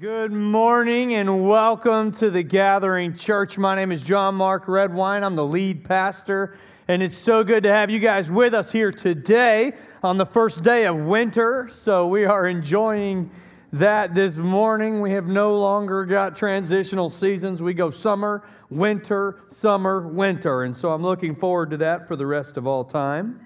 Good morning and welcome to the Gathering Church. My name is John Mark Redwine. I'm the lead pastor, and it's so good to have you guys with us here today on the first day of winter. So, we are enjoying that this morning. We have no longer got transitional seasons. We go summer, winter, summer, winter. And so, I'm looking forward to that for the rest of all time.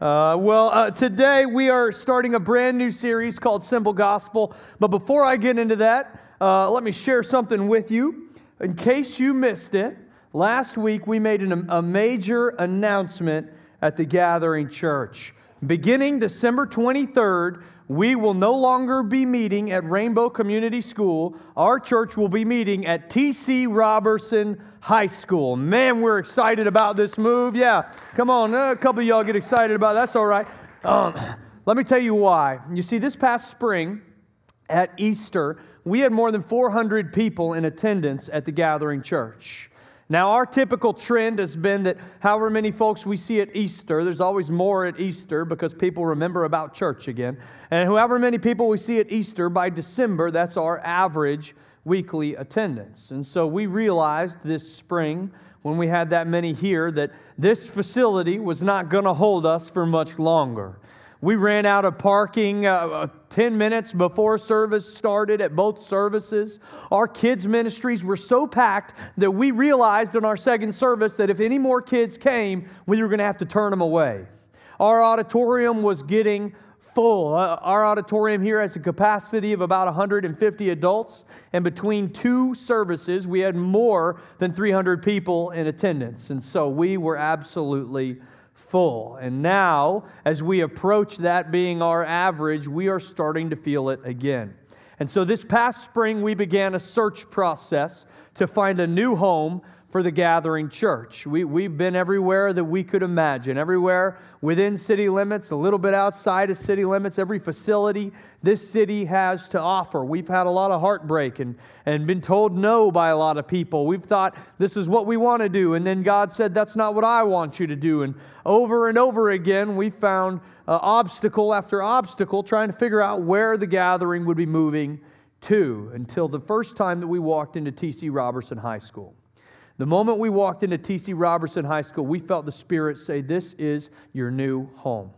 Uh, well, uh, today we are starting a brand new series called Simple Gospel. But before I get into that, uh, let me share something with you. In case you missed it, last week we made an, a major announcement at the Gathering Church. Beginning December 23rd, we will no longer be meeting at Rainbow Community School. Our church will be meeting at T.C. Robertson High School. Man, we're excited about this move. Yeah, come on, a couple y'all get excited about it. That's all right. Um, let me tell you why. You see, this past spring at Easter, we had more than 400 people in attendance at the Gathering Church. Now, our typical trend has been that however many folks we see at Easter, there's always more at Easter because people remember about church again. And however many people we see at Easter, by December, that's our average weekly attendance. And so we realized this spring when we had that many here that this facility was not going to hold us for much longer. We ran out of parking uh, uh, 10 minutes before service started at both services. Our kids' ministries were so packed that we realized in our second service that if any more kids came, we were going to have to turn them away. Our auditorium was getting full. Uh, our auditorium here has a capacity of about 150 adults, and between two services, we had more than 300 people in attendance. And so we were absolutely full. And now, as we approach that being our average, we are starting to feel it again. And so this past spring, we began a search process to find a new home for the gathering church. We, we've been everywhere that we could imagine, everywhere within city limits, a little bit outside of city limits, every facility this city has to offer. We've had a lot of heartbreak and, and been told no by a lot of people. We've thought this is what we want to do, and then God said, That's not what I want you to do. And over and over again, we found uh, obstacle after obstacle trying to figure out where the gathering would be moving to until the first time that we walked into T.C. Robertson High School. The moment we walked into T.C. Robertson High School, we felt the Spirit say, This is your new home.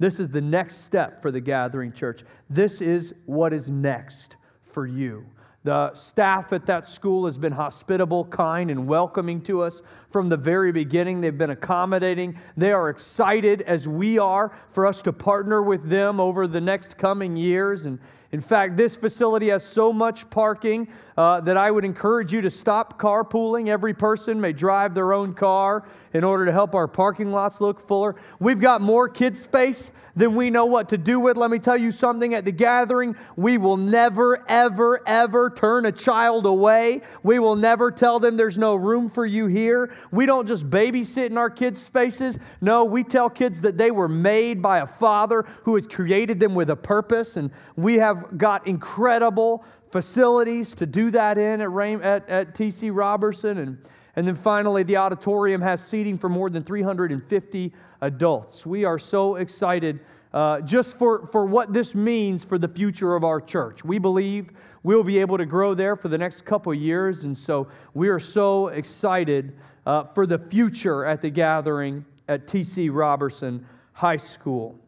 This is the next step for the gathering church. This is what is next for you. The staff at that school has been hospitable, kind, and welcoming to us from the very beginning. They've been accommodating. They are excited, as we are, for us to partner with them over the next coming years. And in fact, this facility has so much parking uh, that I would encourage you to stop carpooling. Every person may drive their own car in order to help our parking lots look fuller. We've got more kid space than we know what to do with. Let me tell you something at the gathering, we will never, ever, ever turn a child away. We will never tell them there's no room for you here. We don't just babysit in our kids' spaces. No, we tell kids that they were made by a father who has created them with a purpose, and we have got incredible facilities to do that in at, Rain, at, at TC Robertson. And, and then finally, the auditorium has seating for more than 350 adults. We are so excited uh, just for, for what this means for the future of our church. We believe we'll be able to grow there for the next couple years, and so we are so excited uh, for the future at the gathering at TC Robertson High School.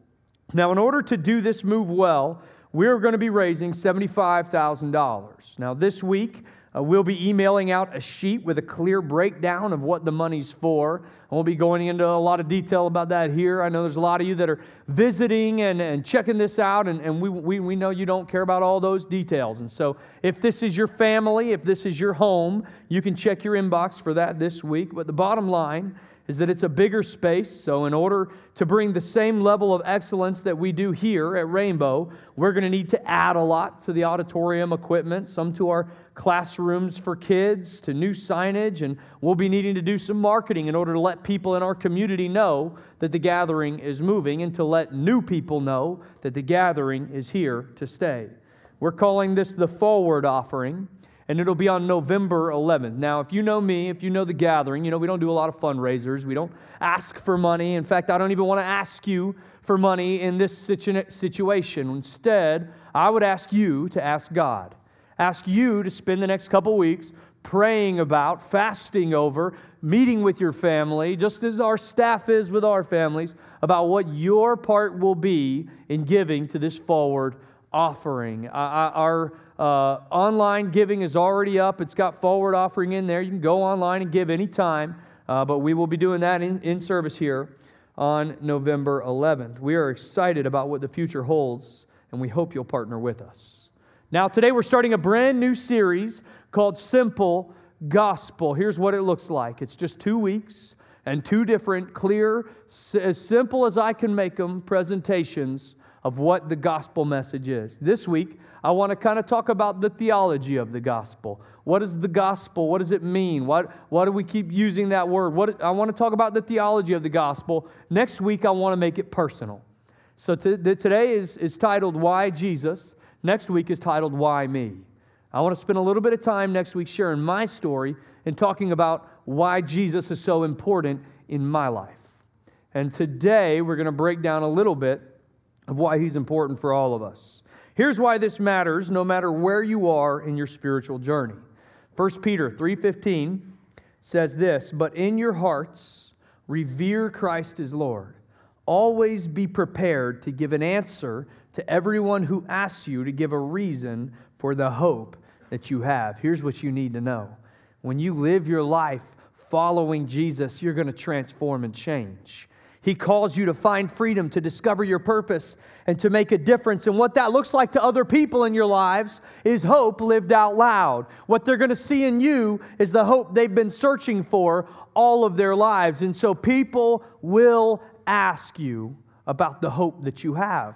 Now, in order to do this move well, we're going to be raising $75,000. Now, this week, uh, we'll be emailing out a sheet with a clear breakdown of what the money's for. I won't be going into a lot of detail about that here. I know there's a lot of you that are visiting and, and checking this out, and, and we, we, we know you don't care about all those details. And so, if this is your family, if this is your home, you can check your inbox for that this week. But the bottom line is that it's a bigger space. So, in order to bring the same level of excellence that we do here at Rainbow, we're going to need to add a lot to the auditorium equipment, some to our classrooms for kids, to new signage, and we'll be needing to do some marketing in order to let people in our community know that the gathering is moving and to let new people know that the gathering is here to stay. We're calling this the forward offering and it'll be on November 11th. Now, if you know me, if you know the gathering, you know we don't do a lot of fundraisers. We don't ask for money. In fact, I don't even want to ask you for money in this situ- situation. Instead, I would ask you to ask God. ask you to spend the next couple weeks praying about, fasting over, meeting with your family, just as our staff is with our families, about what your part will be in giving to this forward offering. Uh, uh, our uh, online giving is already up, it's got forward offering in there. You can go online and give anytime, uh, but we will be doing that in, in service here on November 11th. We are excited about what the future holds, and we hope you'll partner with us. Now, today we're starting a brand new series called Simple Gospel. Here's what it looks like it's just two weeks and two different, clear, as simple as I can make them, presentations of what the gospel message is. This week, I want to kind of talk about the theology of the gospel. What is the gospel? What does it mean? What, why do we keep using that word? What, I want to talk about the theology of the gospel. Next week, I want to make it personal. So to, the, today is, is titled Why Jesus. Next week is titled Why Me. I want to spend a little bit of time next week sharing my story and talking about why Jesus is so important in my life. And today we're going to break down a little bit of why he's important for all of us. Here's why this matters no matter where you are in your spiritual journey. 1 Peter 3:15 says this, "But in your hearts revere Christ as Lord. Always be prepared to give an answer to everyone who asks you to give a reason for the hope that you have. Here's what you need to know when you live your life following Jesus, you're going to transform and change. He calls you to find freedom, to discover your purpose, and to make a difference. And what that looks like to other people in your lives is hope lived out loud. What they're going to see in you is the hope they've been searching for all of their lives. And so people will ask you about the hope that you have.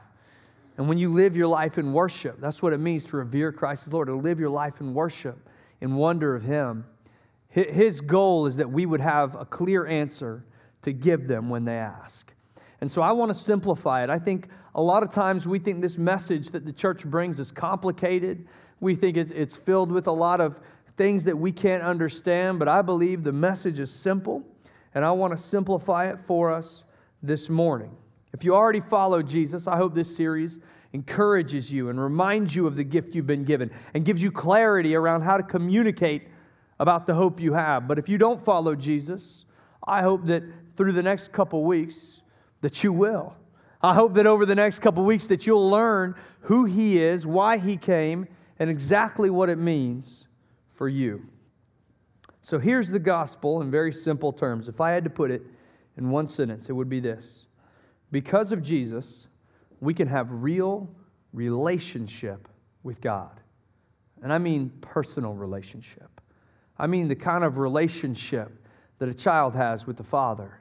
And when you live your life in worship, that's what it means to revere Christ as Lord, to live your life in worship, in wonder of Him. His goal is that we would have a clear answer to give them when they ask. And so I want to simplify it. I think a lot of times we think this message that the church brings is complicated. We think it's filled with a lot of things that we can't understand, but I believe the message is simple, and I want to simplify it for us this morning. If you already follow Jesus, I hope this series encourages you and reminds you of the gift you've been given and gives you clarity around how to communicate about the hope you have. But if you don't follow Jesus, I hope that through the next couple weeks that you will. I hope that over the next couple weeks that you'll learn who he is, why he came, and exactly what it means for you. So here's the gospel in very simple terms. If I had to put it in one sentence, it would be this because of Jesus, we can have real relationship with God. And I mean personal relationship. I mean the kind of relationship that a child has with the father,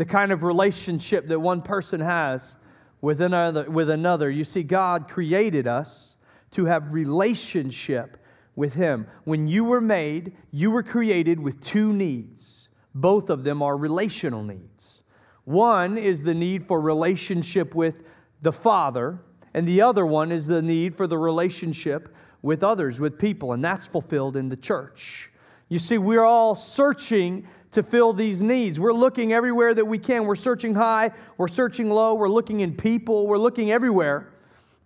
the kind of relationship that one person has with another. With another. You see, God created us to have relationship with Him. When you were made, you were created with two needs. Both of them are relational needs. One is the need for relationship with the Father, and the other one is the need for the relationship with others, with people, and that's fulfilled in the church. You see, we're all searching to fill these needs. We're looking everywhere that we can. We're searching high, we're searching low, we're looking in people, we're looking everywhere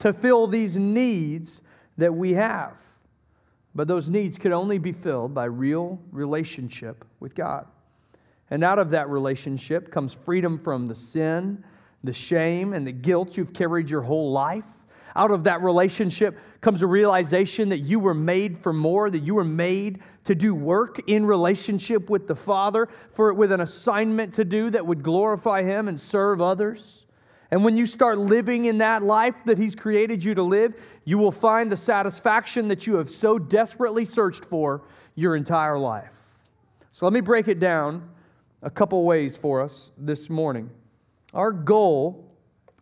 to fill these needs that we have. But those needs can only be filled by real relationship with God. And out of that relationship comes freedom from the sin, the shame, and the guilt you've carried your whole life. Out of that relationship comes a realization that you were made for more, that you were made to do work in relationship with the Father, for with an assignment to do that would glorify Him and serve others. And when you start living in that life that He's created you to live, you will find the satisfaction that you have so desperately searched for your entire life. So let me break it down a couple ways for us this morning. Our goal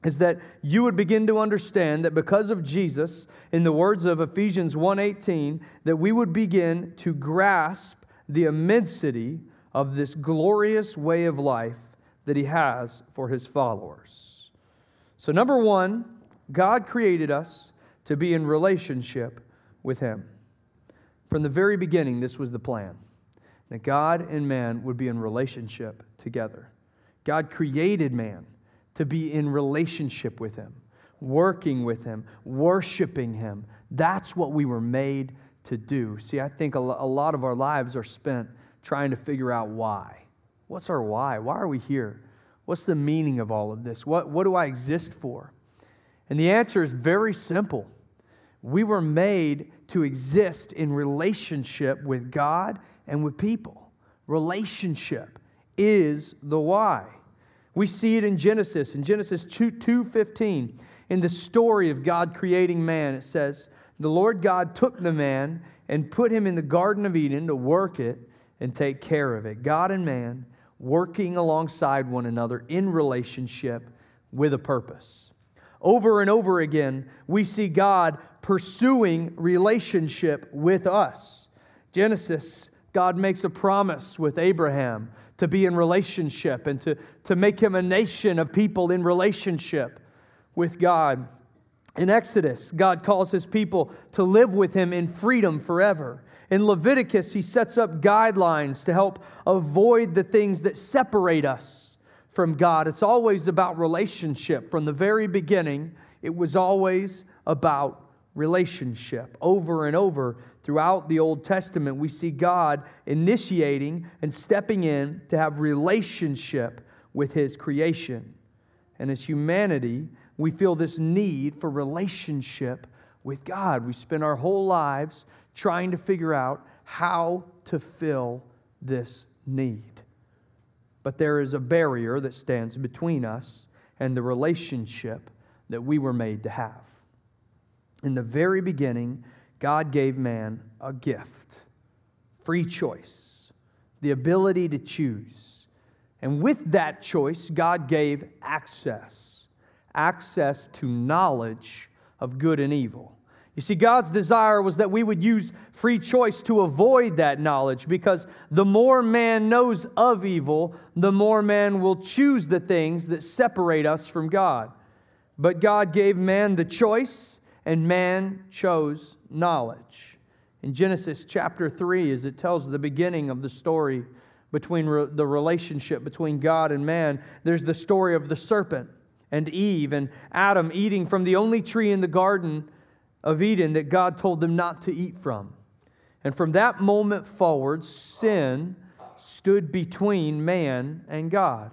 is that you would begin to understand that because of Jesus, in the words of Ephesians 1:18, that we would begin to grasp the immensity of this glorious way of life that he has for his followers. So number 1, God created us to be in relationship with him. From the very beginning this was the plan that God and man would be in relationship together. God created man to be in relationship with him, working with him, worshiping him. That's what we were made to do. See, I think a lot of our lives are spent trying to figure out why. What's our why? Why are we here? What's the meaning of all of this? What, what do I exist for? And the answer is very simple. We were made to exist in relationship with God and with people. Relationship is the why. We see it in Genesis, in Genesis 2 2:15, in the story of God creating man. It says, "The Lord God took the man and put him in the garden of Eden to work it and take care of it." God and man working alongside one another in relationship with a purpose. Over and over again, we see God pursuing relationship with us. Genesis, God makes a promise with Abraham to be in relationship and to, to make him a nation of people in relationship with God. In Exodus, God calls his people to live with him in freedom forever. In Leviticus, he sets up guidelines to help avoid the things that separate us from God. It's always about relationship. From the very beginning, it was always about relationship. Over and over throughout the Old Testament, we see God initiating and stepping in to have relationship with his creation. And as humanity, we feel this need for relationship with God. We spend our whole lives trying to figure out how to fill this need. But there is a barrier that stands between us and the relationship that we were made to have. In the very beginning, God gave man a gift free choice, the ability to choose. And with that choice, God gave access access to knowledge of good and evil. You see, God's desire was that we would use free choice to avoid that knowledge because the more man knows of evil, the more man will choose the things that separate us from God. But God gave man the choice, and man chose knowledge. In Genesis chapter 3, as it tells the beginning of the story between re- the relationship between God and man, there's the story of the serpent and Eve and Adam eating from the only tree in the garden of Eden that God told them not to eat from. And from that moment forward, sin stood between man and God.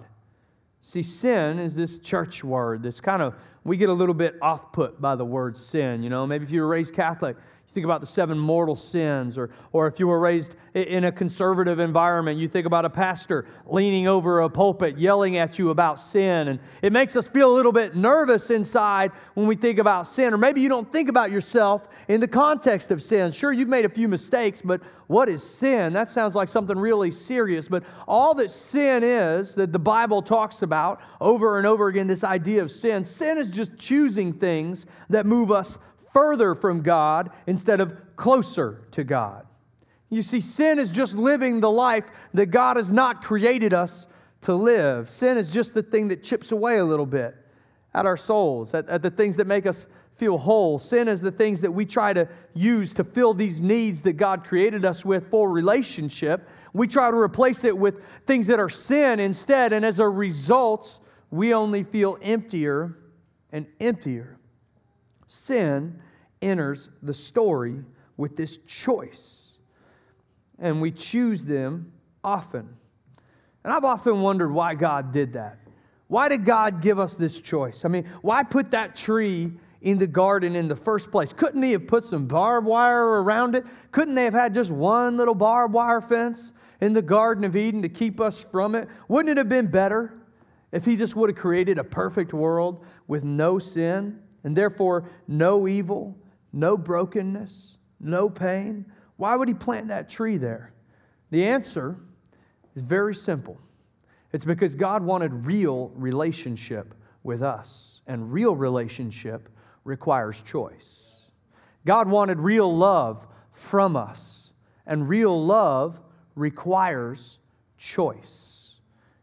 See, sin is this church word that's kind of, we get a little bit off put by the word sin. You know, maybe if you were raised Catholic, you think about the seven mortal sins, or, or if you were raised in a conservative environment, you think about a pastor leaning over a pulpit yelling at you about sin. And it makes us feel a little bit nervous inside when we think about sin. Or maybe you don't think about yourself in the context of sin. Sure, you've made a few mistakes, but what is sin? That sounds like something really serious. But all that sin is, that the Bible talks about over and over again, this idea of sin, sin is just choosing things that move us further from God instead of closer to God. You see, sin is just living the life that God has not created us to live. Sin is just the thing that chips away a little bit at our souls, at, at, the things that make us feel whole. Sin is the things that we try to use to fill these needs that God created us with for relationship. We try to replace it with things that are sin instead, and as a result, we only feel emptier and emptier sin enters the story with this choice. And we choose them often. And I've often wondered why God did that. Why did God give us this choice? I mean, why put that tree in the garden in the first place? Couldn't He have put some barbed wire around it? Couldn't they have had just one little barbed wire fence in the Garden of Eden to keep us from it? Wouldn't it have been better if He just would have created a perfect world with no sin? And therefore no evil, no brokenness, no pain, why would he plant that tree there? The answer is very simple. It's because God wanted real relationship with us, and real relationship requires choice. God wanted real love from us, and real love requires choice.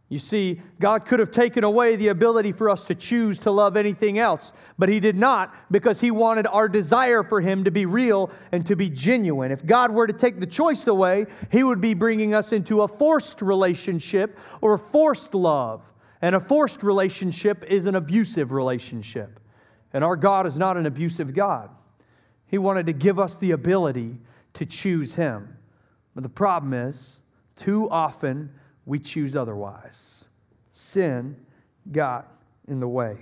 You see, God could have taken away the ability for us to choose to love anything else, but He did not because He wanted our desire for Him to be real and to be genuine. If God were to take the choice away, He would be bringing us into a forced relationship or forced love. And a forced relationship is an abusive relationship. And our God is not an abusive God. He wanted to give us the ability to choose Him. But the problem is, too often we choose otherwise. Sin got in the way.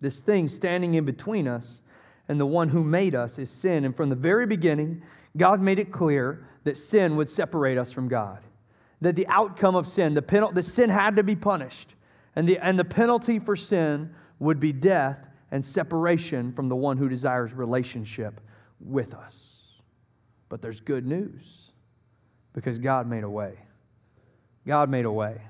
This thing standing in between us and the one who made us is sin. And from the very beginning, God made it clear that sin would separate us from God. That the outcome of sin, the, penalty, the sin had to be punished. And the, and the penalty for sin would be death and separation from the one who desires relationship with us. But there's good news because God made a way. God made a way.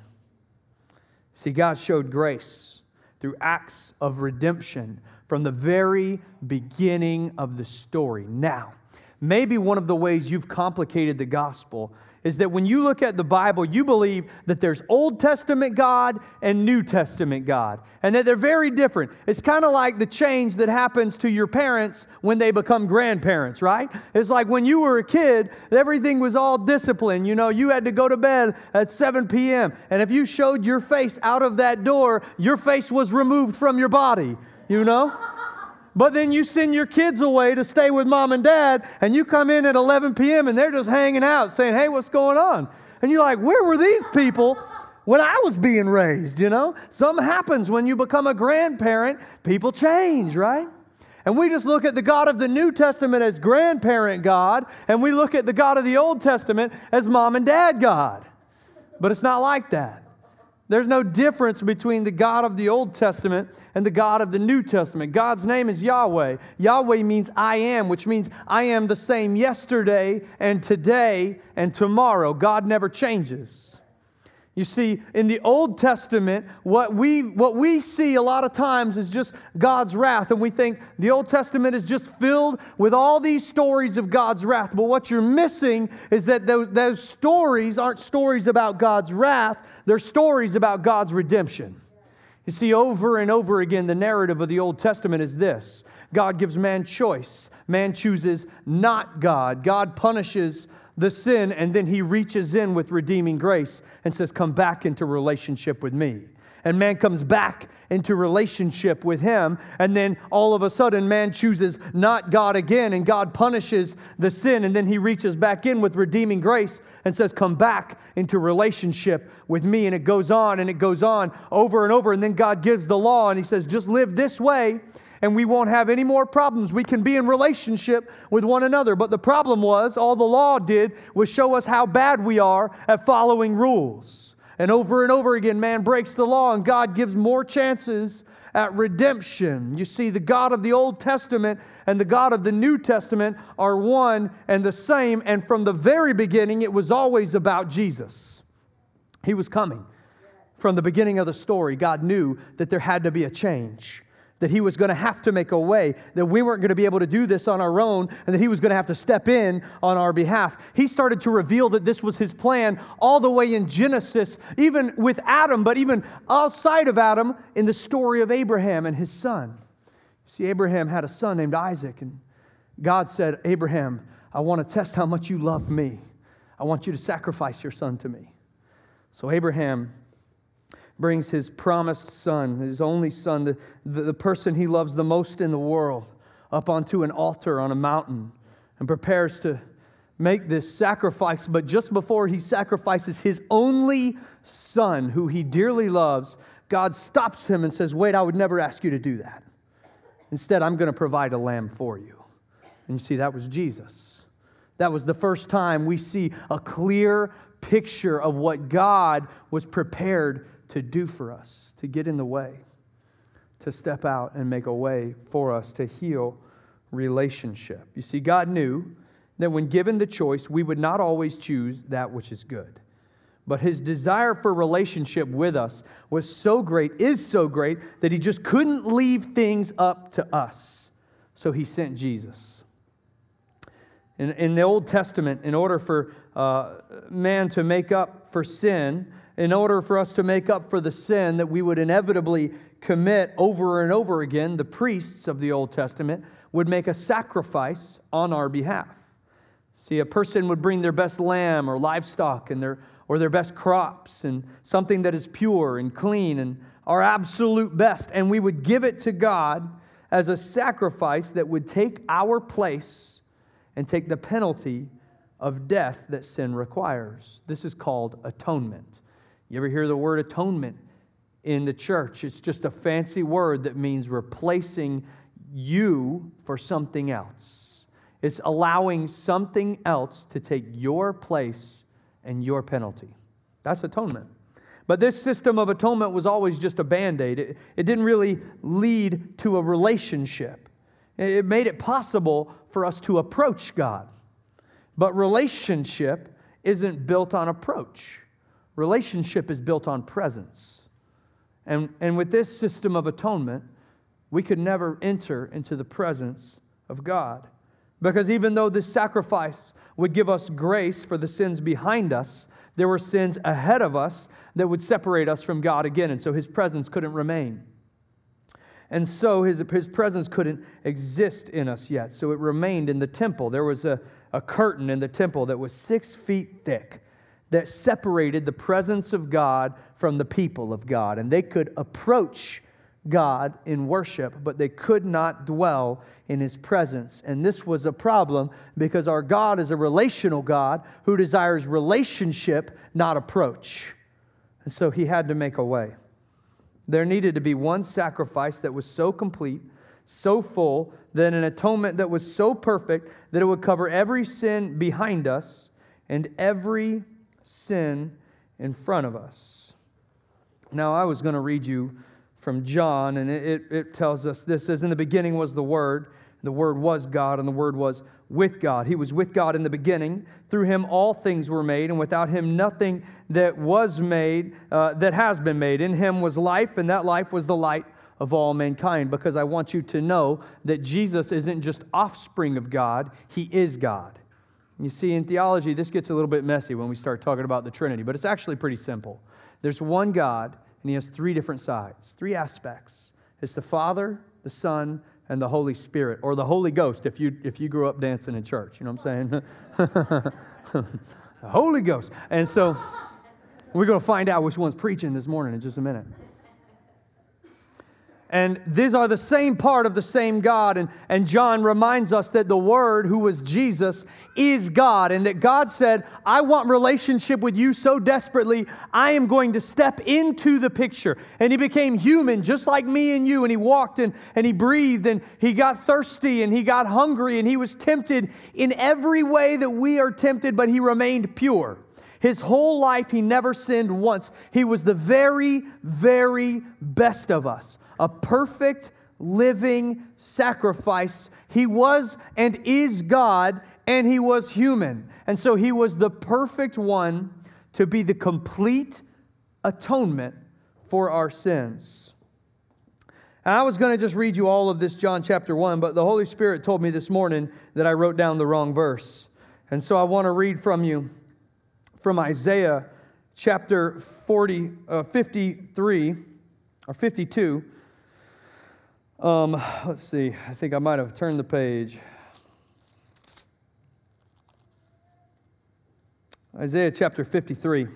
See, God showed grace through acts of redemption from the very beginning of the story. Now, maybe one of the ways you've complicated the gospel is that when you look at the Bible, you believe that there's Old Testament God and New Testament God, and that they're very different. It's kind of like the change that happens to your parents when they become grandparents, right? It's like when you were a kid, everything was all discipline. You know, you had to go to bed at 7 p.m., and if you showed your face out of that door, your face was removed from your body, you know? But then you send your kids away to stay with mom and dad, and you come in at 11 p.m. and they're just hanging out saying, Hey, what's going on? And you're like, Where were these people when I was being raised? You know, something happens when you become a grandparent, people change, right? And we just look at the God of the New Testament as grandparent God, and we look at the God of the Old Testament as mom and dad God. But it's not like that. There's no difference between the God of the Old Testament and the God of the New Testament. God's name is Yahweh. Yahweh means I am, which means I am the same yesterday and today and tomorrow. God never changes. You see, in the Old Testament, what we, what we see a lot of times is just God's wrath, and we think the Old Testament is just filled with all these stories of God's wrath. But what you're missing is that those, those stories aren't stories about God's wrath, they're stories about God's redemption. You see, over and over again, the narrative of the Old Testament is this God gives man choice. Man chooses not God. God punishes the sin, and then he reaches in with redeeming grace and says, Come back into relationship with me. And man comes back into relationship with him, and then all of a sudden, man chooses not God again, and God punishes the sin, and then he reaches back in with redeeming grace and says, Come back into relationship with me. And it goes on and it goes on over and over, and then God gives the law, and he says, Just live this way and we won't have any more problems. We can be in relationship with one another. But the problem was, all the law did was show us how bad we are at following rules. And over and over again, man breaks the law, and God gives more chances at redemption. You see, the God of the Old Testament and the God of the New Testament are one and the same. And from the very beginning, it was always about Jesus. He was coming. From the beginning of the story, God knew that there had to be a change that he was going to have to make a way, that we weren't going to be able to do this on our own, and that he was going to have to step in on our behalf. He started to reveal that this was his plan all the way in Genesis, even with Adam, but even outside of Adam in the story of Abraham and his son. See, Abraham had a son named Isaac, and God said, Abraham, I want to test how much you love me. I want you to sacrifice your son to me. So Abraham brings his promised son, his only son, the, the, the, person he loves the most in the world, up onto an altar on a mountain and prepares to make this sacrifice. But just before he sacrifices his only son, who he dearly loves, God stops him and says, Wait, I would never ask you to do that. Instead, I'm going to provide a lamb for you. And you see, that was Jesus. That was the first time we see a clear picture of what God was prepared to do for us, to get in the way, to step out and make a way for us to heal relationship. You see, God knew that when given the choice, we would not always choose that which is good. But his desire for relationship with us was so great, is so great, that he just couldn't leave things up to us. So he sent Jesus. In, in the Old Testament, in order for uh, man to make up for sin, in order for us to make up for the sin that we would inevitably commit over and over again, the priests of the Old Testament would make a sacrifice on our behalf. See, a person would bring their best lamb or livestock and their, or their best crops and something that is pure and clean and our absolute best, and we would give it to God as a sacrifice that would take our place and take the penalty of death that sin requires. This is called atonement. You ever hear the word atonement in the church? It's just a fancy word that means replacing you for something else. It's allowing something else to take your place and your penalty. That's atonement. But this system of atonement was always just a band aid. It, it didn't really lead to a relationship. It made it possible for us to approach God. But relationship isn't built on approach, relationship is built on presence. And, and with this system of atonement, we could never enter into the presence of God. Because even though this sacrifice would give us grace for the sins behind us, there were sins ahead of us that would separate us from God again. And so his presence couldn't remain. And so his, his presence couldn't exist in us yet. So it remained in the temple. There was a, a curtain in the temple that was six feet thick that separated the presence of God from the people of God. And they could approach God in worship, but they could not dwell in his presence. And this was a problem because our God is a relational God who desires relationship, not approach. And so he had to make a way. There needed to be one sacrifice that was so complete, so full, that an atonement that was so perfect that it would cover every sin behind us and every sin in front of us. Now, I was going to read you from John, and it, it, tells us this says, In the beginning was the Word, the Word was God, and the Word was with God. He was with God in the beginning. Through him, all things were made, and without him, nothing that was made, uh, that has been made. In him was life, and that life was the light of all mankind. Because I want you to know that Jesus isn't just offspring of God, he is God. You see, in theology, this gets a little bit messy when we start talking about the Trinity, but it's actually pretty simple. There's one God, and he has three different sides, three aspects. It's the Father, the Son, and the Holy Spirit, or the Holy Ghost if you, if you grew up dancing in church. You know what I'm saying? the Holy Ghost. And so we're going to find out which one's preaching this morning in just a minute. And these are the same part of the same God. And, and John reminds us that the Word, who was Jesus, is God. And that God said, I want relationship with you so desperately, I am going to step into the picture. And He became human, just like me and you. And He walked and, and He breathed and He got thirsty and He got hungry and He was tempted in every way that we are tempted, but He remained pure. His whole life, He never sinned once. He was the very, very best of us a perfect living sacrifice. He was and is God, and he was human. And so he was the perfect one to be the complete atonement for our sins. And I was going to just read you all of this, John chapter 1, but the Holy Spirit told me this morning that I wrote down the wrong verse. And so I want to read from you from Isaiah chapter 40, uh, 53 or 52 um, let's see. I think I might have turned the page. Isaiah chapter 53,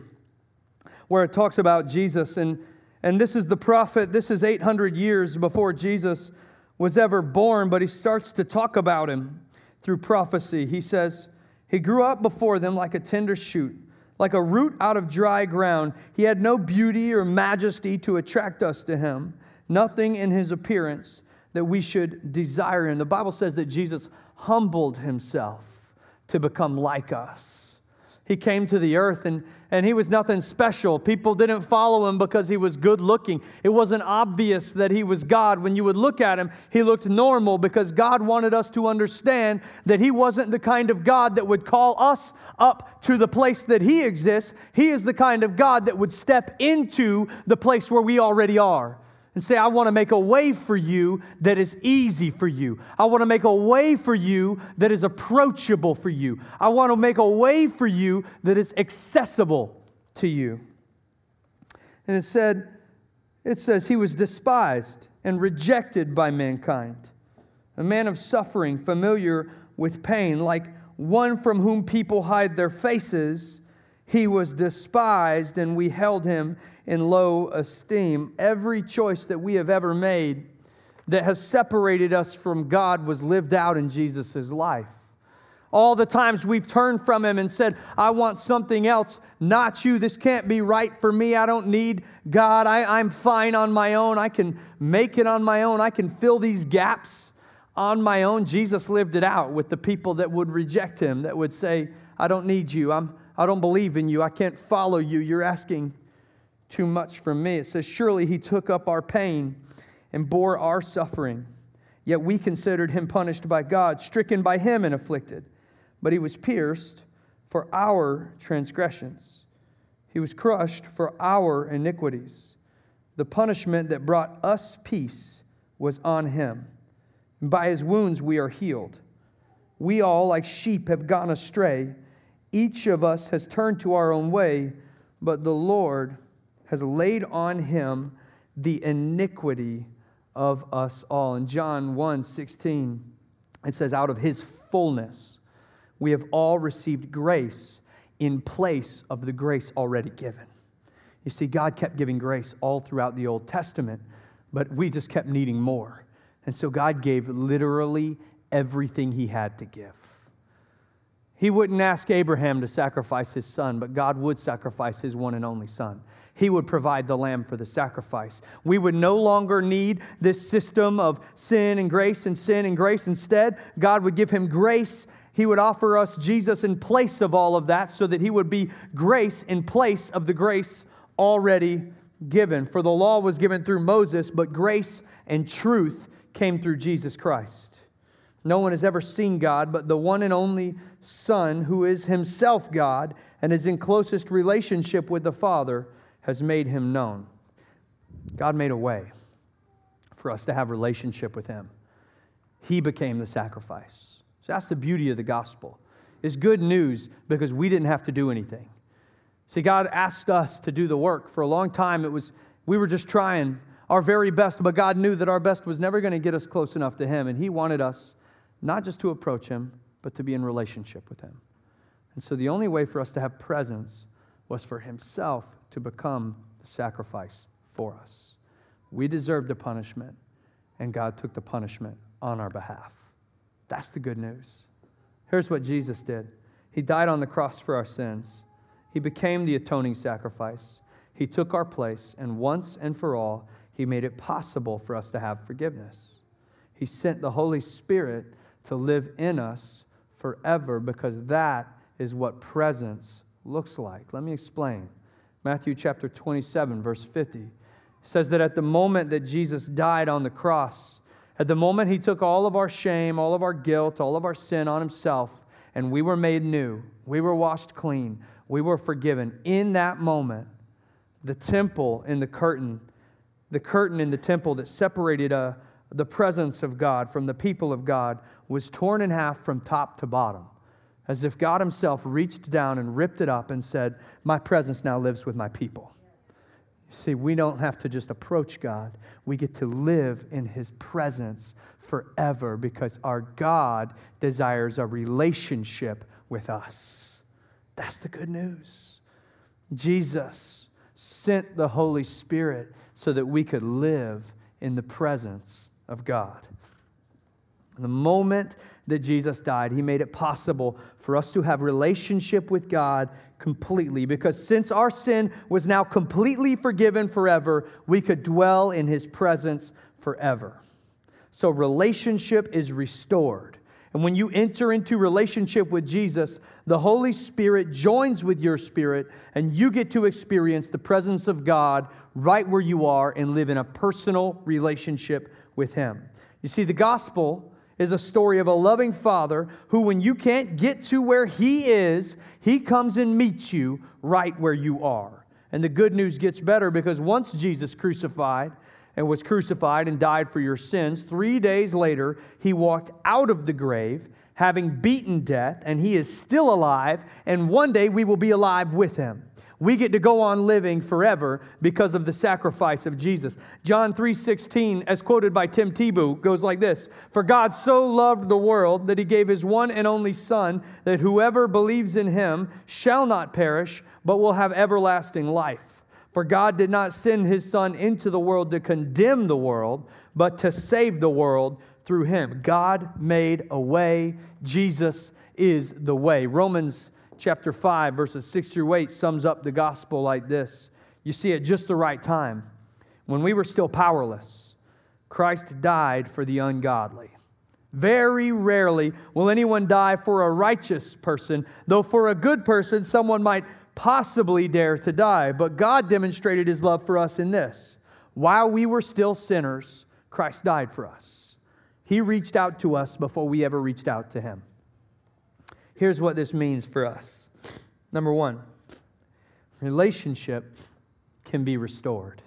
where it talks about Jesus. And, and this is the prophet, this is 800 years before Jesus was ever born, but he starts to talk about him through prophecy. He says, He grew up before them like a tender shoot, like a root out of dry ground. He had no beauty or majesty to attract us to him nothing in his appearance that we should desire him. The Bible says that Jesus humbled himself to become like us. He came to the earth and, and he was nothing special. People didn't follow him because he was good looking. It wasn't obvious that he was God. When you would look at him, he looked normal because God wanted us to understand that he wasn't the kind of God that would call us up to the place that he exists. He is the kind of God that would step into the place where we already are and say, I want to make a way for you that is easy for you. I want to make a way for you that is approachable for you. I want to make a way for you that is accessible to you. And it said, it says, He was despised and rejected by mankind, a man of suffering, familiar with pain, like one from whom people hide their faces. He was despised, and we held him in low esteem. Every choice that we have ever made that has separated us from God was lived out in Jesus' life. All the times we've turned from Him and said, I want something else, not you. This can't be right for me. I don't need God. I, I'm fine on my own. I can make it on my own. I can fill these gaps on my own. Jesus lived it out with the people that would reject Him, that would say, I don't need you. I'm, I don't believe in you. I can't follow you. You're asking too much from me. It says, Surely He took up our pain and bore our suffering. Yet we considered him punished by God, stricken by him and afflicted but he was pierced for our transgressions. He was crushed for our iniquities. The punishment that brought us peace was on him. And by his wounds we are healed. We all, like sheep, have gone astray. Each of us has turned to our own way, but the Lord has laid on him the iniquity of us all. In John 1 16, it says, Out of his fullness we have all received grace in place of the grace already given. You see, God kept giving grace all throughout the Old Testament, but we just kept needing more. And so God gave literally everything He had to give. He wouldn't ask Abraham to sacrifice his son, but God would sacrifice his one and only son. He would provide the lamb for the sacrifice. We would no longer need this system of sin and grace and sin and grace. Instead, God would give him grace he would offer us Jesus in place of all of that so that he would be grace in place of the grace already given. For the law was given through Moses, but grace and truth came through Jesus Christ. No one has ever seen God, but the one and only Son, who is himself God and is in closest relationship with the Father, has made him known. God made a way for us to have relationship with him. He became the sacrifice. So that's the beauty of the gospel. It's good news because we didn't have to do anything. See, God asked us to do the work. For a long time, it was we were just trying our very best, but God knew that our best was never going to get us close enough to Him, and He wanted us not just to approach Him, but to be in relationship with Him. And so the only way for us to have presence was for Himself to become the sacrifice for us. We deserved the punishment, and God took the punishment on our behalf. That's the good news. Here's what Jesus did He died on the cross for our sins, He became the atoning sacrifice. He took our place, and once and for all, He made it possible for us to have forgiveness. He sent the Holy Spirit to live in us forever because that is what presence looks like. Let me explain. Matthew chapter 27, verse 50 says that at the moment that Jesus died on the cross, at the moment, He took all of our shame, all of our guilt, all of our sin on Himself, and we were made new. We were washed clean. We were forgiven. In that moment, the temple in the curtain, the curtain in the temple that separated uh, the presence of God from the people of God, was torn in half from top to bottom, as if God Himself reached down and ripped it up and said, My presence now lives with my people. See, we don't have to just approach God, we get to live in His presence forever because our God desires a relationship with us. That's the good news. Jesus sent the Holy Spirit so that we could live in the presence of God. The moment that Jesus died, he made it possible for us to have relationship with God completely because since our sin was now completely forgiven forever, we could dwell in his presence forever. So relationship is restored. And when you enter into relationship with Jesus, the Holy Spirit joins with your spirit, and you get to experience the presence of God right where you are and live in a personal relationship with Him. You see, the gospel is a story of a loving father who, when you can't get to where he is, he comes and meets you right where you are. And the good news gets better because once Jesus crucified and was crucified and died for your sins, three days later, he walked out of the grave, having beaten death, and he is still alive, and one day we will be alive with him we get to go on living forever because of the sacrifice of Jesus. John 3:16 as quoted by Tim Tebow goes like this: "For God so loved the world that he gave his one and only son that whoever believes in him shall not perish but will have everlasting life." For God did not send his son into the world to condemn the world, but to save the world through him. God made a way. Jesus is the way. Romans chapter 5, verses 6 through 8 sums up the gospel like this You see, at just the right time, when we were still powerless, Christ died for the ungodly. Very rarely will anyone die for a righteous person, though for a good person, someone might possibly dare to die. But God demonstrated his love for us in this while we were still sinners, Christ died for us. He reached out to us before we ever reached out to him. Here's what this means for us number one, relationship can be restored.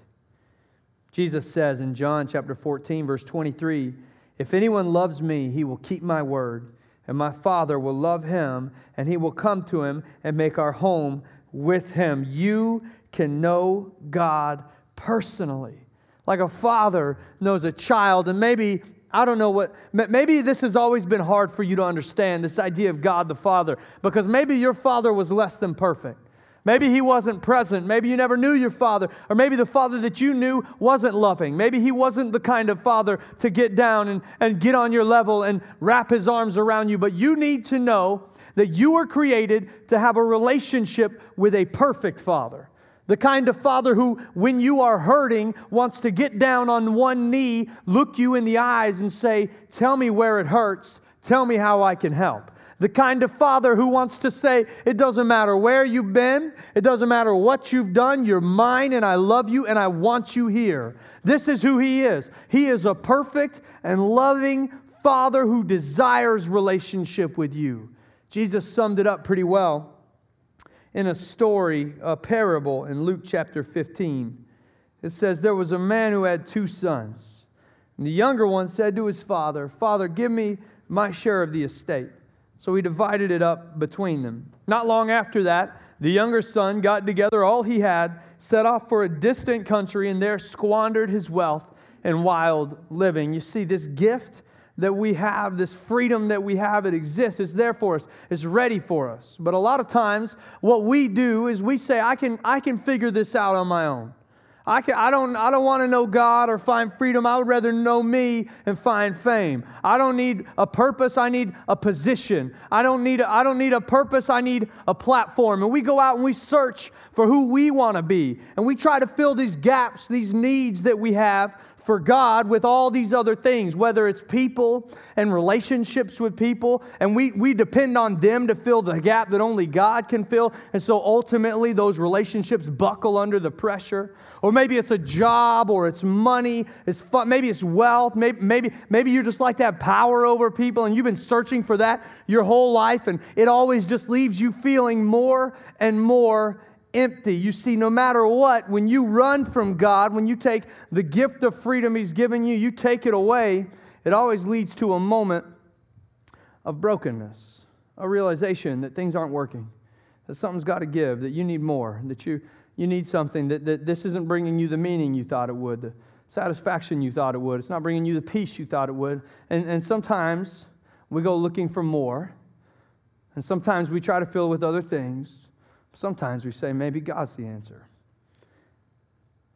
Jesus says in John chapter 14, verse 23, if anyone loves me, he will keep my word, and my Father will love him, and he will come to him and make our home with him. You can know God personally. Like a father knows a child, and maybe, I don't know what, maybe this has always been hard for you to understand this idea of God the Father, because maybe your father was less than perfect. Maybe he wasn't present. Maybe you never knew your father. Or maybe the father that you knew wasn't loving. Maybe he wasn't the kind of father to get down and, and get on your level and wrap his arms around you. But you need to know that you were created to have a relationship with a perfect father. The kind of father who, when you are hurting, wants to get down on one knee, look you in the eyes, and say, Tell me where it hurts. Tell me how I can help. The kind of father who wants to say, It doesn't matter where you've been, it doesn't matter what you've done, you're mine and I love you and I want you here. This is who he is. He is a perfect and loving father who desires relationship with you. Jesus summed it up pretty well in a story, a parable in Luke chapter 15. It says, There was a man who had two sons. And the younger one said to his father, Father, give me my share of the estate. So he divided it up between them. Not long after that, the younger son got together all he had, set off for a distant country, and there squandered his wealth in wild living. You see, this gift that we have, this freedom that we have, it exists. It's there for us. It's ready for us. But a lot of times, what we do is we say, I can, I can figure this out on my own. I, can, I don't, I don't want to know God or find freedom. I would rather know me and find fame. I don't need a purpose. I need a position. I don't need a, I don't need a purpose. I need a platform. And we go out and we search for who we want to be. And we try to fill these gaps, these needs that we have for God with all these other things, whether it's people and relationships with people, and we, we depend on them to fill the gap that only God can fill. And so ultimately, those relationships buckle under the pressure. Or maybe it's a job, or it's money, it's fun, maybe it's wealth, maybe, maybe, maybe you just like to have power over people and you've been searching for that your whole life, and it always just leaves you feeling more and more empty. You see, no matter what, when you run from God, when you take the gift of freedom He's given you, you take it away, it always leads to a moment of brokenness, a realization that things aren't working, that something's got to give, that you need more, that you, you need something, that, that this isn't bringing you the meaning you thought it would, the satisfaction you thought it would. It's not bringing you the peace you thought it would. And, and sometimes we go looking for more, and sometimes we try to fill with other things. Sometimes we say maybe God's the answer.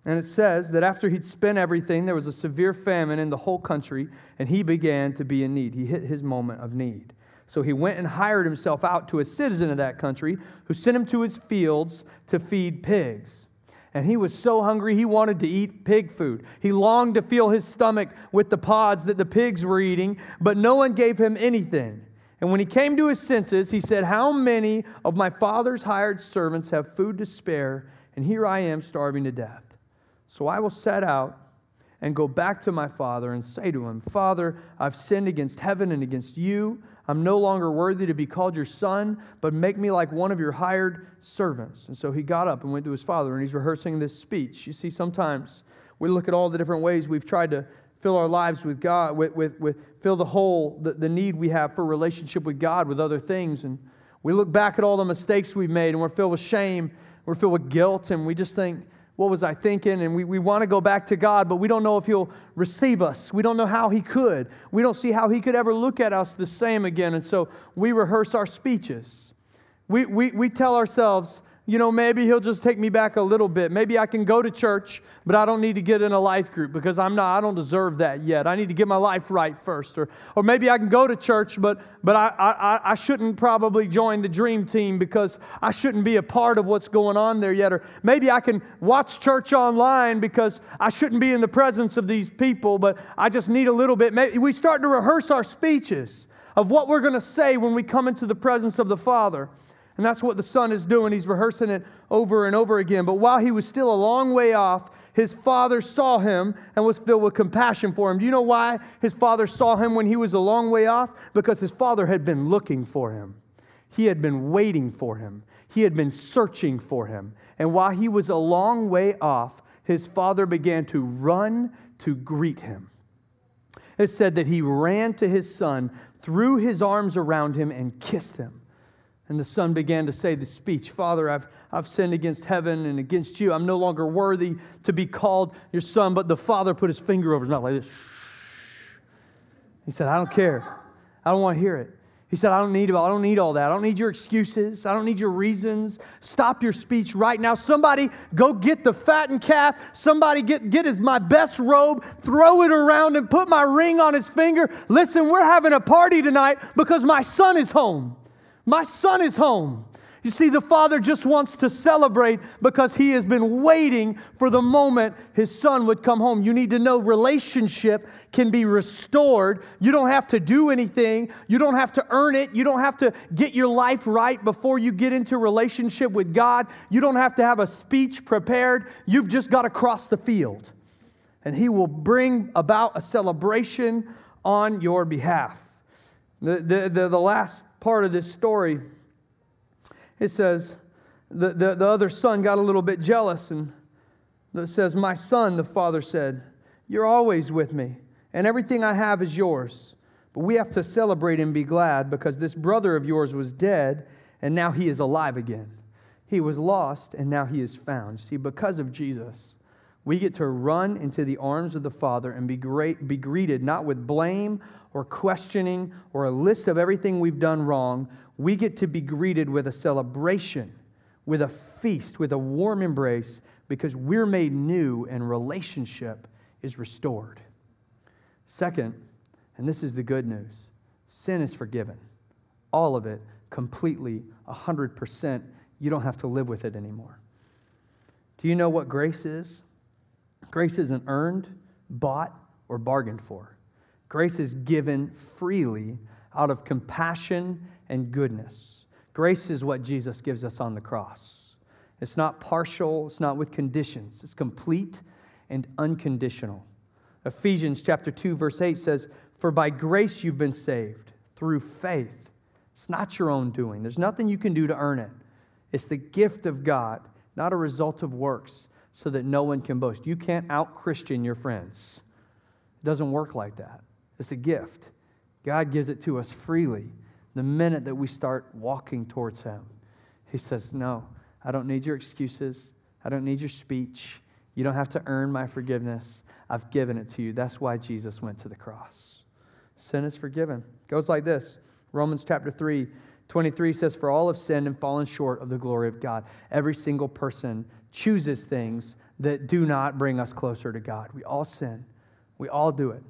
And it says that after he'd spent everything, there was a severe famine in the whole country, and he began to be in need. He hit his moment of need. So he went and hired himself out to a citizen of that country who sent him to his fields to feed pigs. And he was so hungry, he wanted to eat pig food. He longed to fill his stomach with the pods that the pigs were eating, but no one gave him anything. And when he came to his senses, he said, How many of my father's hired servants have food to spare, and here I am starving to death? So I will set out and go back to my father and say to him, Father, I've sinned against heaven and against you. I'm no longer worthy to be called your son, but make me like one of your hired servants. And so he got up and went to his father, and he's rehearsing this speech. You see, sometimes we look at all the different ways we've tried to fill our lives with God, with, with, with fill the hole, the, the need we have for relationship with God with other things. And we look back at all the mistakes we've made and we're filled with shame, we're filled with guilt, and we just think, what was I thinking? And we, we want to go back to God, but we don't know if He'll receive us. We don't know how He could. We don't see how He could ever look at us the same again. And so we rehearse our speeches. We, we, we tell ourselves, you know, maybe he'll just take me back a little bit. Maybe I can go to church, but I don't need to get in a life group because I'm not, I don't deserve that yet. I need to get my life right first. Or, or maybe I can go to church, but, but I, I, I shouldn't probably join the dream team because I shouldn't be a part of what's going on there yet. Or maybe I can watch church online because I shouldn't be in the presence of these people, but I just need a little bit. Maybe we start to rehearse our speeches of what we're going to say when we come into the presence of the Father. And that's what the son is doing. He's rehearsing it over and over again. But while he was still a long way off, his father saw him and was filled with compassion for him. Do you know why his father saw him when he was a long way off? Because his father had been looking for him, he had been waiting for him, he had been searching for him. And while he was a long way off, his father began to run to greet him. It said that he ran to his son, threw his arms around him, and kissed him. And the son began to say the speech Father, I've, I've sinned against heaven and against you. I'm no longer worthy to be called your son. But the father put his finger over his mouth like this. He said, I don't care. I don't want to hear it. He said, I don't need I don't need all that. I don't need your excuses. I don't need your reasons. Stop your speech right now. Somebody go get the fattened calf. Somebody get, get his my best robe, throw it around and put my ring on his finger. Listen, we're having a party tonight because my son is home. My son is home. You see, the father just wants to celebrate because he has been waiting for the moment his son would come home. You need to know relationship can be restored. You don't have to do anything, you don't have to earn it, you don't have to get your life right before you get into relationship with God. You don't have to have a speech prepared. You've just got to cross the field, and he will bring about a celebration on your behalf. The, the, the, the last part of this story, it says the, the, the other son got a little bit jealous and it says, My son, the father said, You're always with me, and everything I have is yours. But we have to celebrate and be glad because this brother of yours was dead, and now he is alive again. He was lost, and now he is found. See, because of Jesus, we get to run into the arms of the Father and be, great, be greeted not with blame or questioning or a list of everything we've done wrong. We get to be greeted with a celebration, with a feast, with a warm embrace because we're made new and relationship is restored. Second, and this is the good news sin is forgiven. All of it, completely, 100%. You don't have to live with it anymore. Do you know what grace is? Grace isn't earned, bought, or bargained for. Grace is given freely out of compassion and goodness. Grace is what Jesus gives us on the cross. It's not partial, it's not with conditions, it's complete and unconditional. Ephesians chapter 2 verse 8 says, "For by grace you've been saved through faith." It's not your own doing. There's nothing you can do to earn it. It's the gift of God, not a result of works, so that no one can boast. You can't out Christian your friends. It doesn't work like that. It's a gift. God gives it to us freely the minute that we start walking towards Him. He says, No, I don't need your excuses. I don't need your speech. You don't have to earn my forgiveness. I've given it to you. That's why Jesus went to the cross. Sin is forgiven. It goes like this Romans chapter 3, 23 says, For all have sinned and fallen short of the glory of God. Every single person chooses things that do not bring us closer to God. We all sin. We all do it.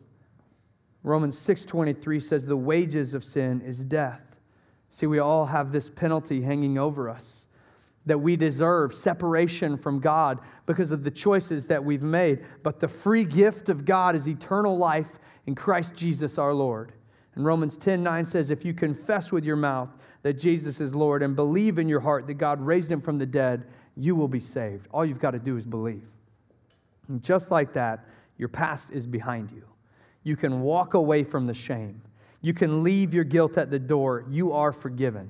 Romans 6:23 says the wages of sin is death. See, we all have this penalty hanging over us that we deserve separation from God because of the choices that we've made, but the free gift of God is eternal life in Christ Jesus our Lord. And Romans 10:9 says if you confess with your mouth that Jesus is Lord and believe in your heart that God raised him from the dead, you will be saved. All you've got to do is believe. And just like that, your past is behind you. You can walk away from the shame. You can leave your guilt at the door. You are forgiven.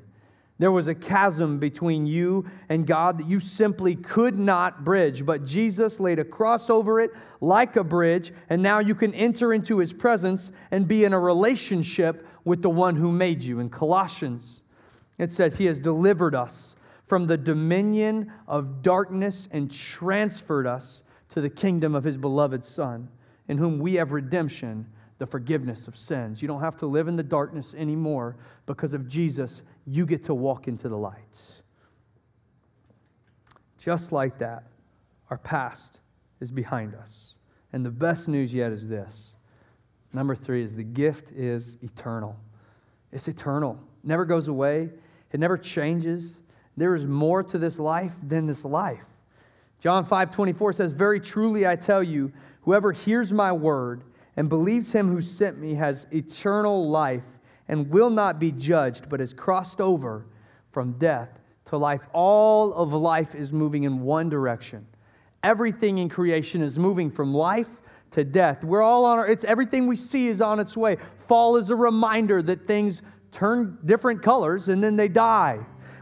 There was a chasm between you and God that you simply could not bridge, but Jesus laid a cross over it like a bridge, and now you can enter into his presence and be in a relationship with the one who made you. In Colossians, it says, He has delivered us from the dominion of darkness and transferred us to the kingdom of his beloved Son in whom we have redemption, the forgiveness of sins. You don't have to live in the darkness anymore because of Jesus. You get to walk into the lights. Just like that, our past is behind us. And the best news yet is this. Number three is the gift is eternal. It's eternal, never goes away, it never changes. There is more to this life than this life. John 5 24 says, Very truly I tell you, whoever hears my word and believes him who sent me has eternal life and will not be judged, but has crossed over from death to life. All of life is moving in one direction. Everything in creation is moving from life to death. We're all on our, it's everything we see is on its way. Fall is a reminder that things turn different colors and then they die.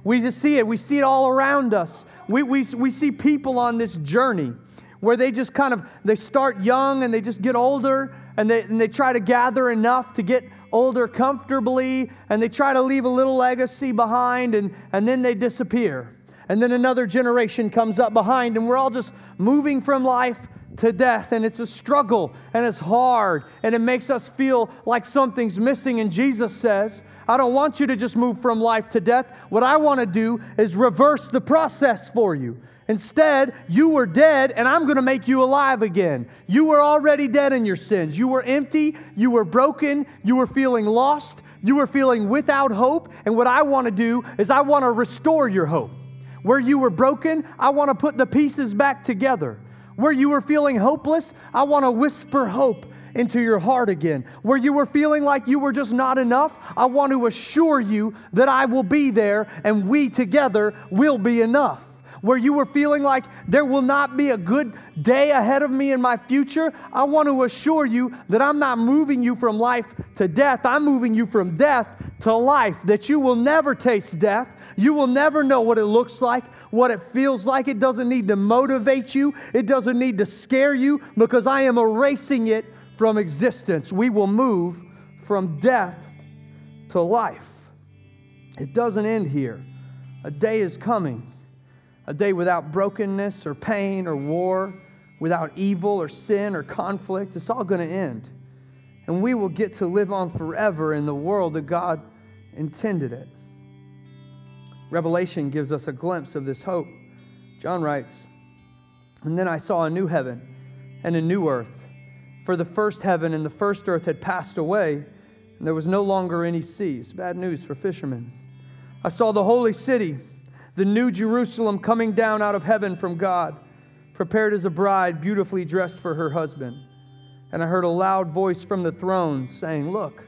We just see it. We see it all around us. We, we, we see people on this journey where they just kind of they start young and they just get older and they, and they try to gather enough to get older comfortably and they try to leave a little legacy behind and, and then they disappear. And then another generation comes up behind and we're all just moving from life to death and it's a struggle and it's hard and it makes us feel like something's missing. And Jesus says, I don't want you to just move from life to death. What I want to do is reverse the process for you. Instead, you were dead, and I'm going to make you alive again. You were already dead in your sins. You were empty. You were broken. You were feeling lost. You were feeling without hope. And what I want to do is, I want to restore your hope. Where you were broken, I want to put the pieces back together. Where you were feeling hopeless, I want to whisper hope into your heart again. Where you were feeling like you were just not enough, I want to assure you that I will be there and we together will be enough. Where you were feeling like there will not be a good day ahead of me in my future, I want to assure you that I'm not moving you from life to death. I'm moving you from death to life, that you will never taste death. You will never know what it looks like, what it feels like. It doesn't need to motivate you, it doesn't need to scare you because I am erasing it from existence. We will move from death to life. It doesn't end here. A day is coming, a day without brokenness or pain or war, without evil or sin or conflict. It's all going to end. And we will get to live on forever in the world that God intended it. Revelation gives us a glimpse of this hope. John writes, And then I saw a new heaven and a new earth for the first heaven and the first earth had passed away, and there was no longer any seas. Bad news for fishermen. I saw the holy city, the new Jerusalem, coming down out of heaven from God, prepared as a bride, beautifully dressed for her husband. And I heard a loud voice from the throne saying, Look,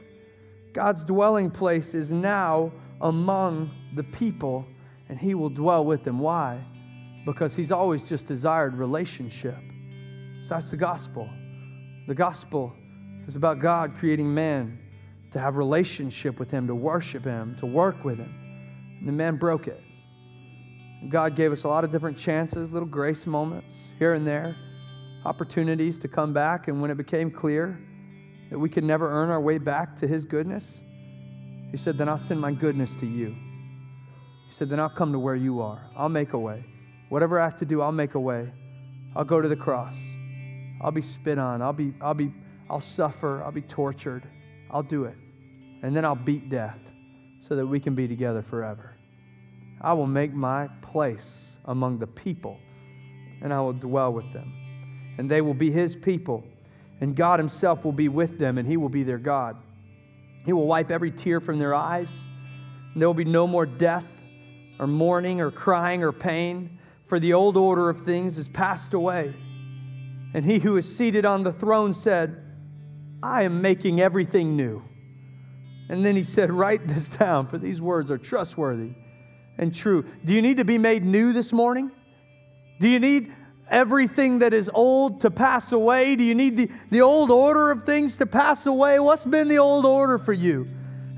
God's dwelling place is now among the people, and he will dwell with them. Why? Because he's always just desired relationship. So that's the gospel. The gospel is about God creating man to have relationship with him, to worship him, to work with him. And the man broke it. God gave us a lot of different chances, little grace moments here and there, opportunities to come back. And when it became clear that we could never earn our way back to his goodness, he said, Then I'll send my goodness to you. He said, Then I'll come to where you are. I'll make a way. Whatever I have to do, I'll make a way. I'll go to the cross. I'll be spit on. I'll be, I'll be, I'll suffer. I'll be tortured. I'll do it. And then I'll beat death so that we can be together forever. I will make my place among the people and I will dwell with them. And they will be his people. And God himself will be with them and he will be their God. He will wipe every tear from their eyes. There will be no more death or mourning or crying or pain, for the old order of things is passed away. And he who is seated on the throne said, I am making everything new. And then he said, Write this down, for these words are trustworthy and true. Do you need to be made new this morning? Do you need everything that is old to pass away? Do you need the, the old order of things to pass away? What's been the old order for you?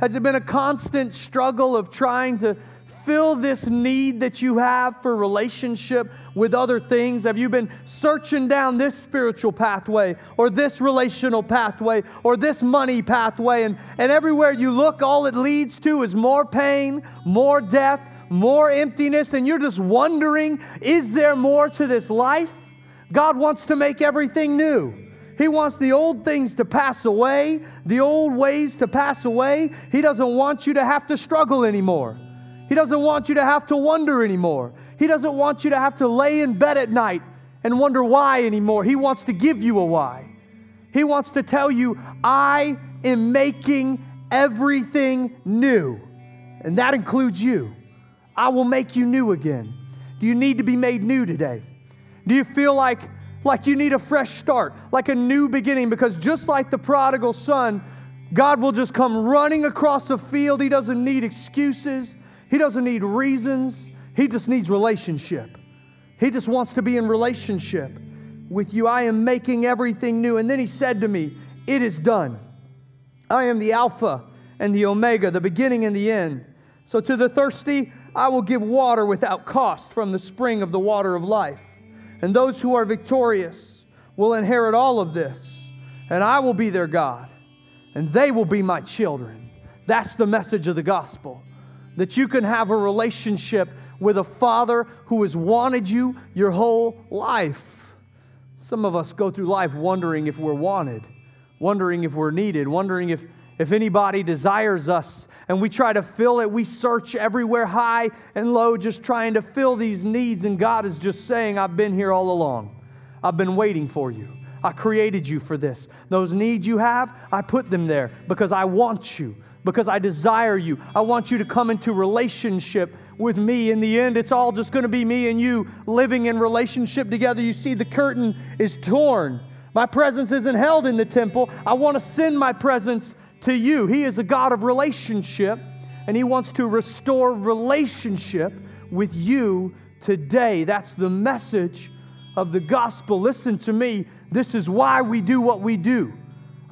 Has it been a constant struggle of trying to fill this need that you have for relationship with other things? Have you been searching down this spiritual pathway or this relational pathway or this money pathway? And, and everywhere you look, all it leads to is more pain, more death, more emptiness. And you're just wondering, is there more to this life? God wants to make everything new. He wants the old things to pass away, the old ways to pass away. He doesn't want you to have to struggle anymore. He doesn't want you to have to wonder anymore. He doesn't want you to have to lay in bed at night and wonder why anymore. He wants to give you a why. He wants to tell you, I am making everything new. And that includes you. I will make you new again. Do you need to be made new today? Do you feel like, like you need a fresh start, like a new beginning? Because just like the prodigal son, God will just come running across the field. He doesn't need excuses, He doesn't need reasons. He just needs relationship. He just wants to be in relationship with you. I am making everything new. And then He said to me, It is done. I am the Alpha and the Omega, the beginning and the end. So to the thirsty, I will give water without cost from the spring of the water of life. And those who are victorious will inherit all of this. And I will be their God, and they will be my children. That's the message of the gospel. That you can have a relationship with a father who has wanted you your whole life. Some of us go through life wondering if we're wanted, wondering if we're needed, wondering if, if anybody desires us, and we try to fill it. We search everywhere, high and low, just trying to fill these needs. And God is just saying, I've been here all along. I've been waiting for you. I created you for this. Those needs you have, I put them there because I want you, because I desire you. I want you to come into relationship with me. In the end, it's all just going to be me and you living in relationship together. You see, the curtain is torn. My presence isn't held in the temple. I want to send my presence to you. He is a God of relationship, and He wants to restore relationship with you today. That's the message of the gospel. Listen to me. This is why we do what we do.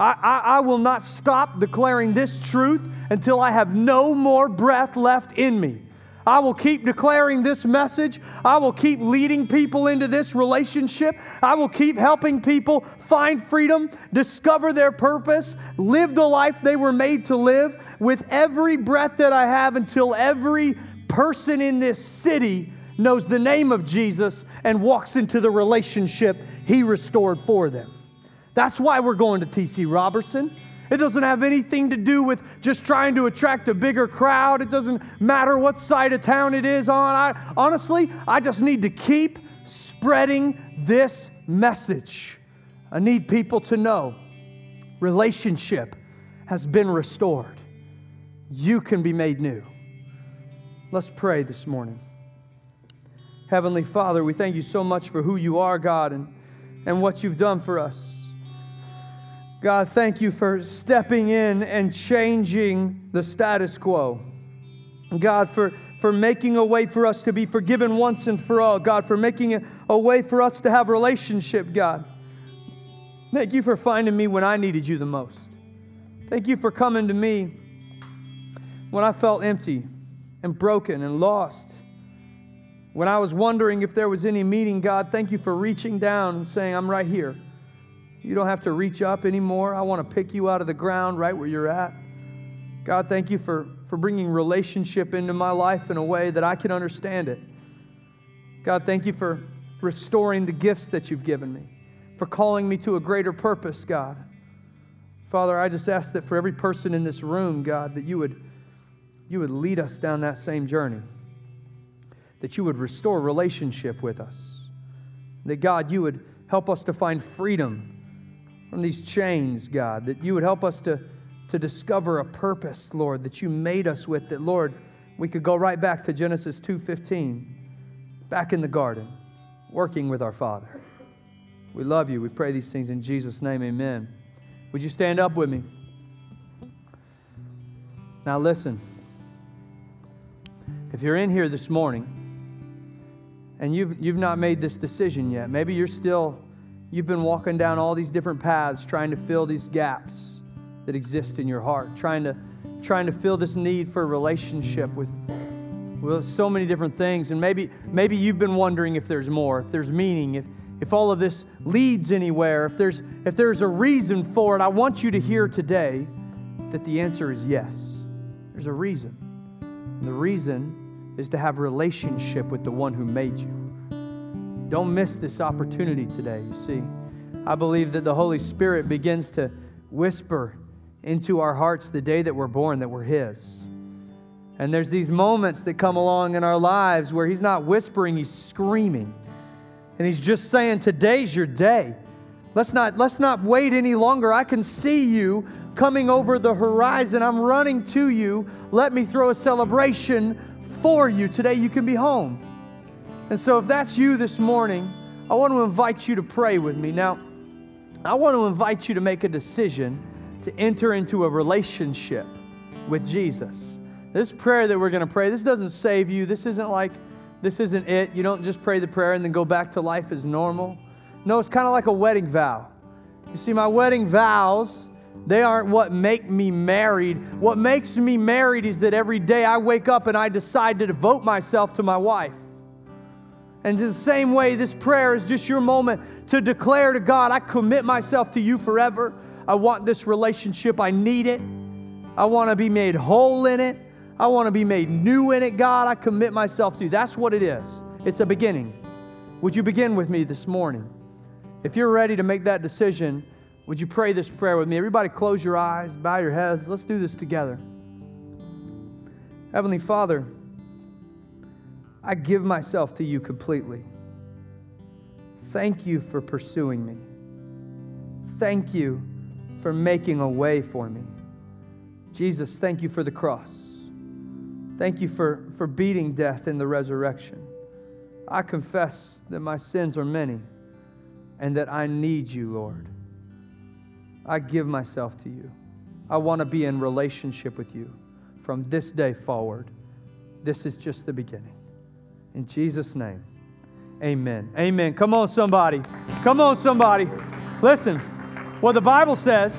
I, I, I, will not stop declaring this truth until I have no more breath left in me. I will keep declaring this message. I will keep leading people into this relationship. I will keep helping people find freedom, discover their purpose, live the life they were made to live with every breath that I have until every person in this city knows the name of Jesus and walks into the relationship he restored for them. That's why we're going to TC Robertson. It doesn't have anything to do with just trying to attract a bigger crowd. It doesn't matter what side of town it is on. I, honestly, I just need to keep spreading this message. I need people to know relationship has been restored. You can be made new. Let's pray this morning. Heavenly Father, we thank you so much for who you are, God, and, and what you've done for us. God, thank you for stepping in and changing the status quo. God, for, for making a way for us to be forgiven once and for all. God, for making a, a way for us to have relationship, God. Thank you for finding me when I needed you the most. Thank you for coming to me when I felt empty and broken and lost. When I was wondering if there was any meaning, God, thank you for reaching down and saying, I'm right here. You don't have to reach up anymore. I want to pick you out of the ground right where you're at. God, thank you for, for bringing relationship into my life in a way that I can understand it. God, thank you for restoring the gifts that you've given me, for calling me to a greater purpose, God. Father, I just ask that for every person in this room, God, that you would, you would lead us down that same journey, that you would restore relationship with us, that God, you would help us to find freedom from these chains, God, that you would help us to, to discover a purpose, Lord, that you made us with, that, Lord, we could go right back to Genesis 2.15, back in the garden, working with our Father. We love you. We pray these things in Jesus' name, amen. Would you stand up with me? Now listen. If you're in here this morning and you've, you've not made this decision yet, maybe you're still You've been walking down all these different paths trying to fill these gaps that exist in your heart, trying to, trying to fill this need for a relationship with, with so many different things. And maybe, maybe you've been wondering if there's more, if there's meaning, if, if all of this leads anywhere, if there's, if there's a reason for it. I want you to hear today that the answer is yes. There's a reason. And the reason is to have relationship with the one who made you. Don't miss this opportunity today, you see. I believe that the Holy Spirit begins to whisper into our hearts the day that we're born that we're His. And there's these moments that come along in our lives where He's not whispering, He's screaming. And He's just saying, Today's your day. Let's not, let's not wait any longer. I can see you coming over the horizon. I'm running to you. Let me throw a celebration for you. Today you can be home. And so, if that's you this morning, I want to invite you to pray with me. Now, I want to invite you to make a decision to enter into a relationship with Jesus. This prayer that we're going to pray, this doesn't save you. This isn't like, this isn't it. You don't just pray the prayer and then go back to life as normal. No, it's kind of like a wedding vow. You see, my wedding vows, they aren't what make me married. What makes me married is that every day I wake up and I decide to devote myself to my wife. And in the same way, this prayer is just your moment to declare to God, I commit myself to you forever. I want this relationship. I need it. I want to be made whole in it. I want to be made new in it, God. I commit myself to you. That's what it is. It's a beginning. Would you begin with me this morning? If you're ready to make that decision, would you pray this prayer with me? Everybody, close your eyes, bow your heads. Let's do this together. Heavenly Father, I give myself to you completely. Thank you for pursuing me. Thank you for making a way for me. Jesus, thank you for the cross. Thank you for, for beating death in the resurrection. I confess that my sins are many and that I need you, Lord. I give myself to you. I want to be in relationship with you from this day forward. This is just the beginning. In Jesus' name, amen. Amen. Come on, somebody. Come on, somebody. Listen, what the Bible says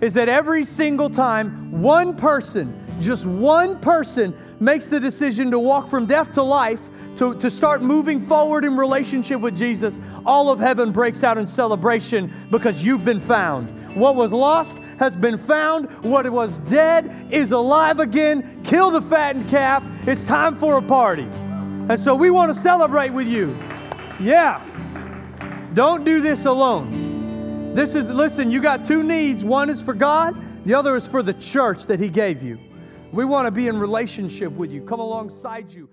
is that every single time one person, just one person, makes the decision to walk from death to life, to, to start moving forward in relationship with Jesus, all of heaven breaks out in celebration because you've been found. What was lost has been found. What was dead is alive again. Kill the fattened calf. It's time for a party. And so we want to celebrate with you. Yeah. Don't do this alone. This is, listen, you got two needs. One is for God, the other is for the church that He gave you. We want to be in relationship with you, come alongside you.